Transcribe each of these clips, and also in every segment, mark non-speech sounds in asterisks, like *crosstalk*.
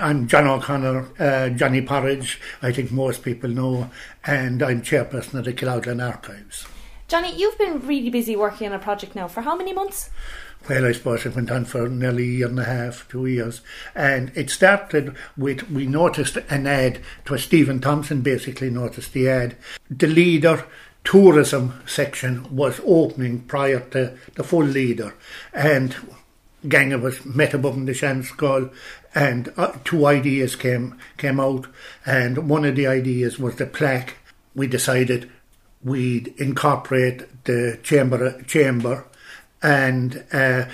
I'm John O'Connor, uh, Johnny Porridge, I think most people know, and I'm chairperson of the Killorglin Archives. Johnny, you've been really busy working on a project now for how many months? Well, I suppose it went on for nearly a year and a half, two years. And it started with, we noticed an ad, it was Stephen Thompson basically noticed the ad. The leader tourism section was opening prior to the full leader. And gang of us met above in the Shanskall and uh, two ideas came came out and one of the ideas was the plaque. We decided we'd incorporate the chamber chamber and uh,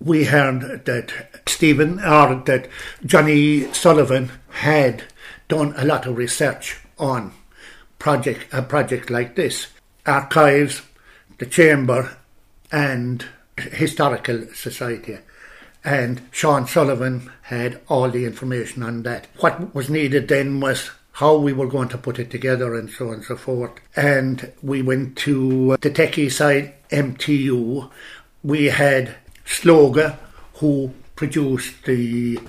we heard that Stephen or that Johnny Sullivan had done a lot of research on project a project like this archives the chamber and Historical Society. And Sean Sullivan had all the information on that. What was needed then was how we were going to put it together and so on and so forth. And we went to the techie side, MTU. We had Sloga, who produced the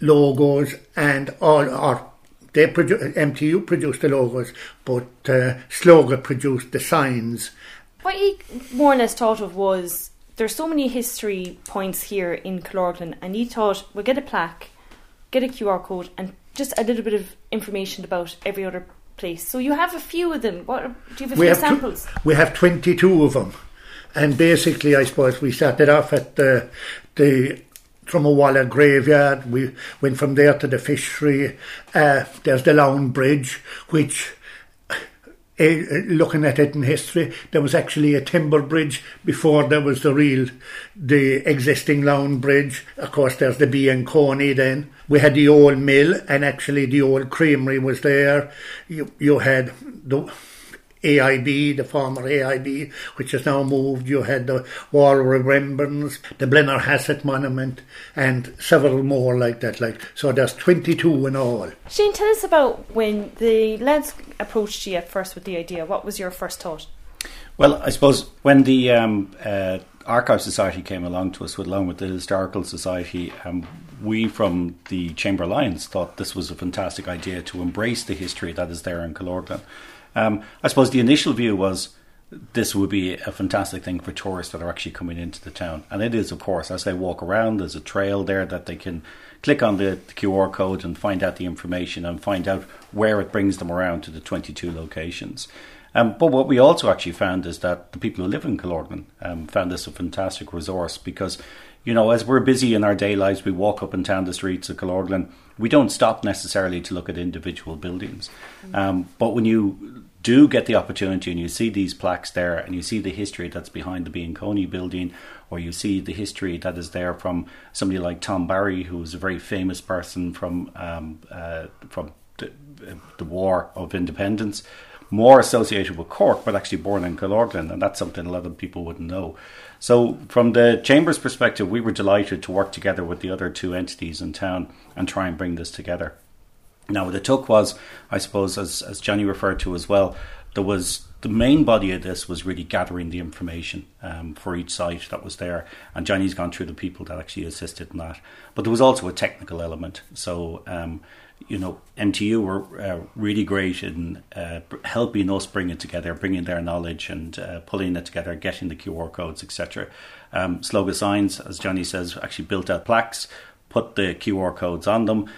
logos and all, or they produ- MTU produced the logos, but uh, Sloga produced the signs what he more or less thought of was there's so many history points here in Killorglin, and he thought we'll get a plaque, get a QR code, and just a little bit of information about every other place. So you have a few of them. What do you have a we few have examples? Tw- we have 22 of them, and basically, I suppose we started off at the the Dromavalla graveyard. We went from there to the fishery. Uh, there's the Laune Bridge, which uh, looking at it in history, there was actually a timber bridge before there was the real, the existing Laune Bridge. Of course, there's the Bianconi then. We had the old mill, and actually the old creamery was there. You, you had the AIB, the former AIB, which has now moved. You had the War Remembrance, the Blennerhassett Monument, and several more like that. Like so, there's 22 in all. Shane, tell us about when the lads approached you at first with the idea. What was your first thought? Well, I suppose when the um, uh, Archive Society came along to us, with, along with the Historical Society, um, we from the Chamber Alliance thought this was a fantastic idea to embrace the history that is there in Killorglin. Um, I suppose the initial view was this would be a fantastic thing for tourists that are actually coming into the town. And it is, of course, as they walk around, there's a trail there that they can click on the, the, QR code and find out the information and find out where it brings them around to the 22 locations. Um, but what we also actually found is that the people who live in Killorglin um, found this a fantastic resource because, you know, as we're busy in our day lives, we walk up and down the streets of Killorglin. We don't stop necessarily to look at individual buildings. Um, but when you do get the opportunity and you see these plaques there and you see the history that's behind the Bianconi building or you see the history that is there from somebody like Tom Barry who was a very famous person from um, uh, from the, the, War of Independence more associated with Cork but actually born in Killorglin and that's something a lot of people wouldn't know so from the Chamber's perspective we were delighted to work together with the other two entities in town and try and bring this together now, what it took was, I suppose, as, as Johnny referred to as well, there was the main body of this was really gathering the information um, for each site that was there, and Johnny's gone through the people that actually assisted in that. But there was also a technical element. So, um, you know, MTU were uh, really great in uh, helping us bring it together, bringing their knowledge and uh, pulling it together, getting the QR codes, etc. Um, Sloga Signs, as Johnny says, actually built out plaques, put the QR codes on them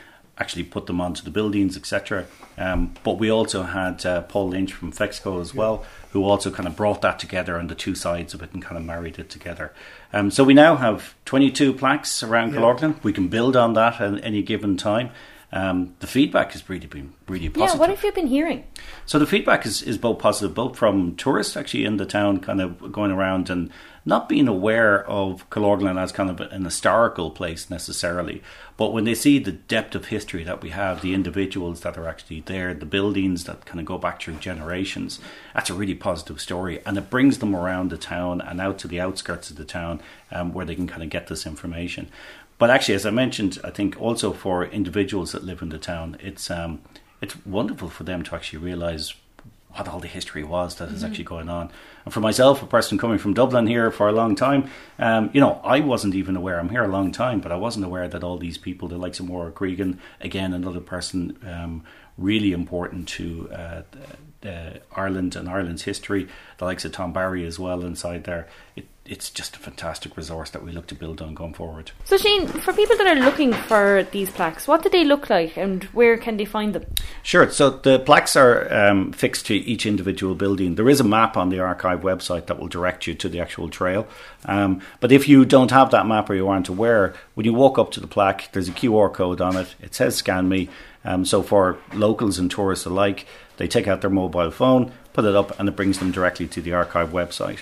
actually put them onto the buildings, etc. Um, but we also had uh, Paul Lynch from Flexco as well, who also kind of brought that together on the two sides of it and kind of married it together. Um, so we now have 22 plaques around yeah. We can build on that at any given time. Um, the feedback has really been really positive. Yeah, what have you been hearing? So the feedback is, is both positive, both from tourists actually in the town, kind of going around and not being aware of Killorglin as kind of an historical place necessarily, but when they see the depth of history that we have, the individuals that are actually there, the buildings that kind of go back through generations, that's a really positive story, and it brings them around the town and out to the outskirts of the town um, where they can kind of get this information. But actually, as I mentioned, I think also for individuals that live in the town, it's um, it's wonderful for them to actually realise what all the history was that is mm-hmm. actually going on. And for myself, a person coming from Dublin here for a long time, um, you know, I wasn't even aware. I'm here a long time, but I wasn't aware that all these people, the likes of Maura Cregan, again, another person um, really important to uh, uh, Ireland and Ireland's history, the likes of Tom Barry as well inside there. It, it's just a fantastic resource that we look to build on going forward. So, Shane, for people that are looking for these plaques, what do they look like and where can they find them? Sure. So, the plaques are um, fixed to each individual building. There is a map on the archive website that will direct you to the actual trail. Um, but if you don't have that map or you aren't aware, when you walk up to the plaque, there's a QR code on it. It says Scan Me. Um, so, for locals and tourists alike, they take out their mobile phone, put it up, and it brings them directly to the archive website.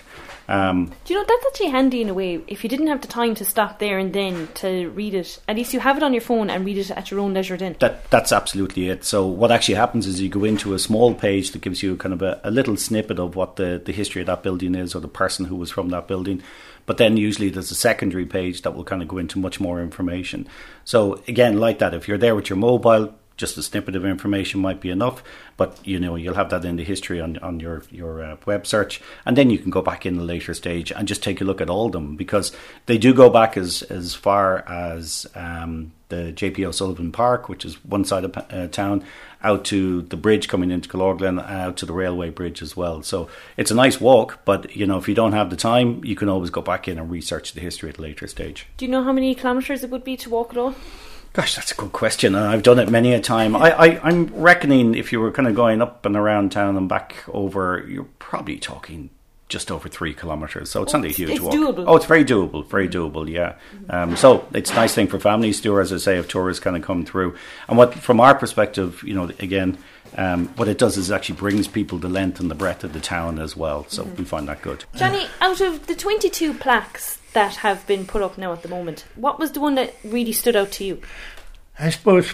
Um, Do you know that's actually handy in a way? If you didn't have the time to stop there and then to read it, at least you have it on your phone and read it at your own leisure. Then that that's absolutely it. So what actually happens is you go into a small page that gives you kind of a, a little snippet of what the the history of that building is or the person who was from that building. But then usually there's a secondary page that will kind of go into much more information. So again, like that, if you're there with your mobile, just a snippet of information might be enough. But you know, you'll have that in the history on on your your uh, web search, and then you can go back in a later stage and just take a look at all of them because they do go back as as far as um, the JP O'Sullivan Park, which is one side of uh, town, out to the bridge coming into Killorglin, out to the railway bridge as well. So it's a nice walk, but you know, if you don't have the time, you can always go back in and research the history at a later stage. Do you know how many kilometres it would be to walk it all? Gosh, that's a good question. And I've done it many a time. I, I, I'm reckoning if you were kind of going up and around town and back over, you're probably talking just over three kilometres. So it's oh, not a huge it's walk. Doable. Oh, it's very doable, very doable. Yeah. Um, so it's a nice thing for families to, do, as I say, if tourists kind of come through. And what, from our perspective, you know, again, um, what it does is it actually brings people the length and the breadth of the town as well. So mm-hmm. we find that good. Johnny, out of the 22 plaques that have been put up now at the moment, what was the one that really stood out to you? I suppose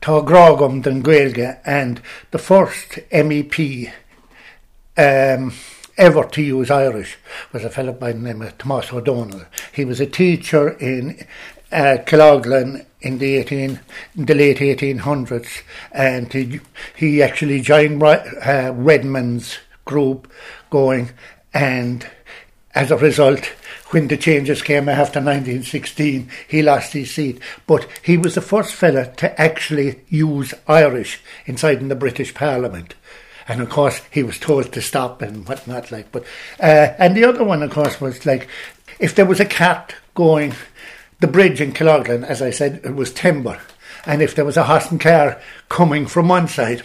Tá Gragum den Gaelge and the first MEP um, ever to use Irish was a fellow by the name of Thomas O'Donnell. He was a teacher in uh, in the 18, in the late 1800s, and he, he actually joined uh, Redmond's group going, and as a result, when the changes came after 1916, he lost his seat. But he was the first fella to actually use Irish inside in the British Parliament. And of course, he was told to stop and whatnot. Like, but uh, and the other one, of course, was like if there was a cat going the bridge in Killorglin, as I said, it was timber, and if there was a horse and car coming from one side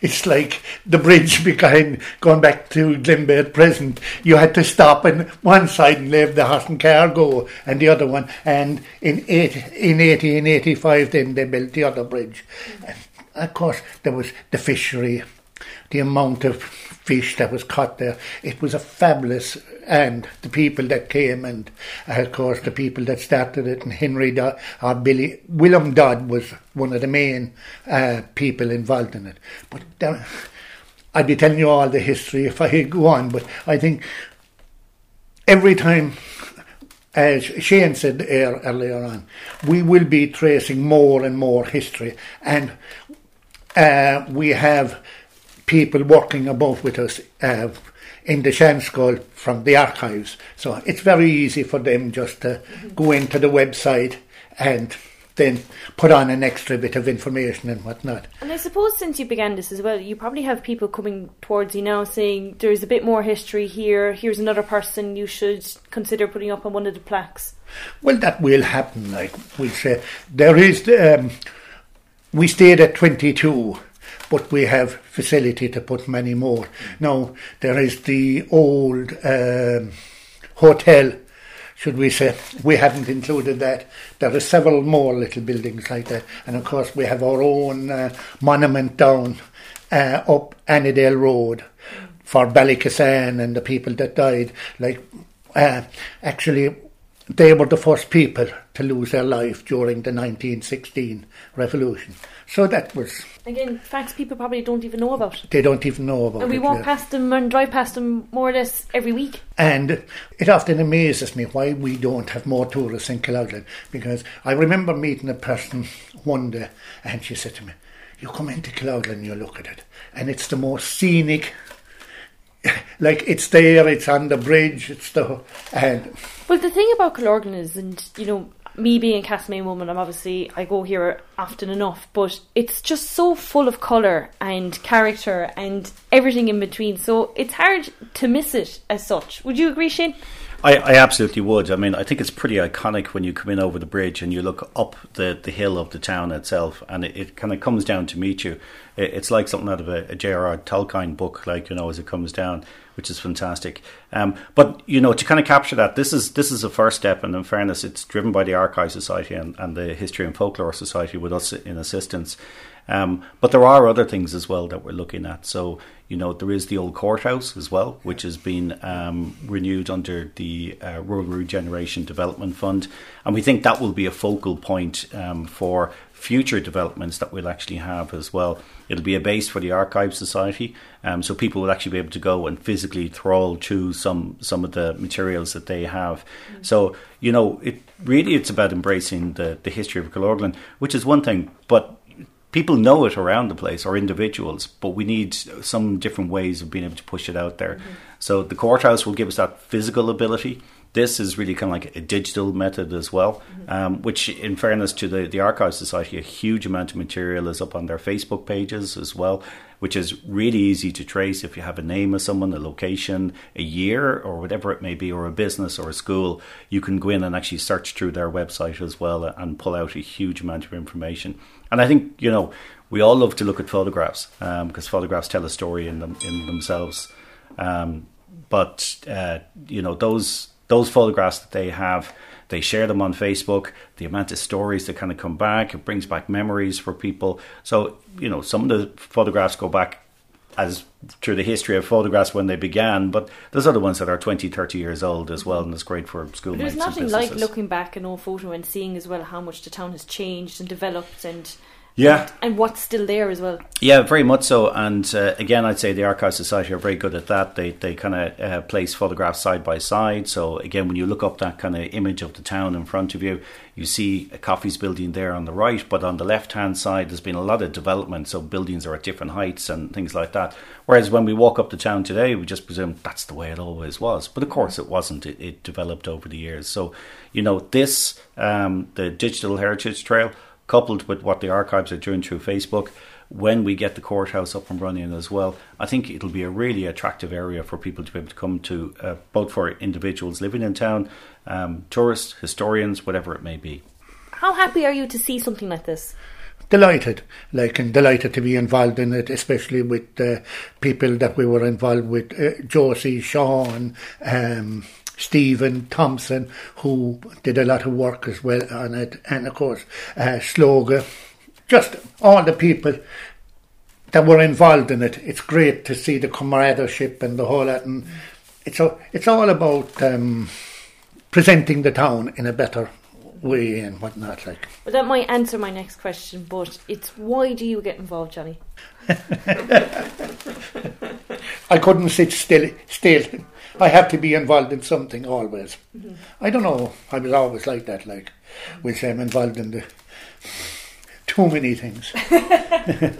it's like the bridge *laughs* behind going back to Glenbeigh at present. You had to stop on one side and leave the horse and car go, and the other one. And in eight, in eighty and eighty five, then they built the other bridge. And of course, there was the fishery, the amount of fish that was caught there. It was a fabulous, and the people that came, and uh, of course the people that started it, and Henry Dodd, or Billy William Dodd was one of the main uh, people involved in it. But uh, I'd be telling you all the history if I go on, but I think every time as Shane said earlier on, we will be tracing more and more history, and uh, we have people working about with us uh, in the Shanskol from the archives. So it's very easy for them just to go into the website and then put on an extra bit of information and whatnot. And I suppose since you began this as well, you probably have people coming towards you now saying there's a bit more history here, here's another person you should consider putting up on one of the plaques. Well, that will happen, like we say. There is, um, we stayed at 22 but we have facility to put many more. Now, there is the old um, hotel, should we say. We haven't included that. There are several more little buildings like that. And of course, we have our own uh, monument down uh, up Annandale Road for Ballykissane and the people that died. Like, uh, actually, they were the first people to lose their life during the 1916 revolution. So that was. Again, facts people probably don't even know about. They don't even know about And we it, walk yeah. past them and drive past them more or less every week. And it often amazes me why we don't have more tourists in Killorglin. Because I remember meeting a person one day and she said to me, you come into Cloudland you look at it, and it's the most scenic. *laughs* Like it's there, it's on the bridge, it's the and Well, the thing about Killorglin is, and you know, me being a Castlemaine woman, I'm obviously I go here often enough, but it's just so full of colour and character and everything in between. So it's hard to miss it as such. Would you agree, Shane? I, I absolutely would. I mean, I think it's pretty iconic when you come in over the bridge and you look up the, the hill of the town itself, and it, it kind of comes down to meet you. It, it's like something out of a, a J.R.R. Tolkien book, like you know, as it comes down, which is fantastic. Um, but you know, to kind of capture that, this is this is a first step, and in fairness, it's driven by the Archive Society and, and the History and Folklore Society with us in assistance. Um, but there are other things as well that we're looking at. So, you know, there is the old courthouse as well, which has been um, renewed under the uh, Rural Regeneration Development Fund. And we think that will be a focal point um, for future developments that we'll actually have as well. It'll be a base for the Archive Society, um, so people will actually be able to go and physically trawl through some some of the materials that they have. Mm-hmm. So you know, it really it's about embracing the the history of Killorglin, which is one thing, but people know it around the place or individuals, but we need some different ways of being able to push it out there. Mm-hmm. So the courthouse will give us that physical ability. This is really kind of like a digital method as well, mm-hmm. um, which, in fairness to the, the Archive Society, a huge amount of material is up on their Facebook pages as well, which is really easy to trace if you have a name of someone, a location, a year, or whatever it may be, or a business or a school. You can go in and actually search through their website as well and pull out a huge amount of information. And I think, you know, we all love to look at photographs um, because photographs tell a story in them in themselves. Um, but uh, you know those those photographs that they have, they share them on Facebook. The amount of stories that kind of come back, it brings back memories for people. So you know some of the photographs go back as through the history of photographs when they began, but there's other ones that are 20, 30 years old as well, and it's great for school. There's nothing like looking back an old photo and seeing as well how much the town has changed and developed and yeah. And, what's still there as well. Yeah, very much so. And uh, again, I'd say the Archive Society are very good at that. They they kind of uh, place photographs side by side. So again, when you look up that kind of image of the town in front of you, you see a Coffees building there on the right, but on the left hand side, there's been a lot of development. So buildings are at different heights and things like that. Whereas when we walk up the town today, we just presume that's the way it always was. But of course, it wasn't. It, it developed over the years. So you know, this um, the digital heritage trail coupled with what the archives are doing through Facebook, when we get the courthouse up and running as well, I think it'll be a really attractive area for people to be able to come to, uh, both for individuals living in town, um, tourists, historians, whatever it may be. How happy are you to see something like this? Delighted, like, and delighted to be involved in it, especially with uh, people that we were involved with, uh, Josie, Sean, um, Stephen Thompson, who did a lot of work as well on it, and of course, uh, Sloga, just all the people that were involved in it. It's great to see the camaraderie and the whole lot, and it's a, it's all about um, presenting the town in a better way and whatnot. Like, well, that might answer my next question, but it's why do you get involved, Johnny? *laughs* I couldn't sit still. Still, I have to be involved in something always. Mm-hmm. I don't know. I was always like that. Like, which I'm involved in the too many things. *laughs*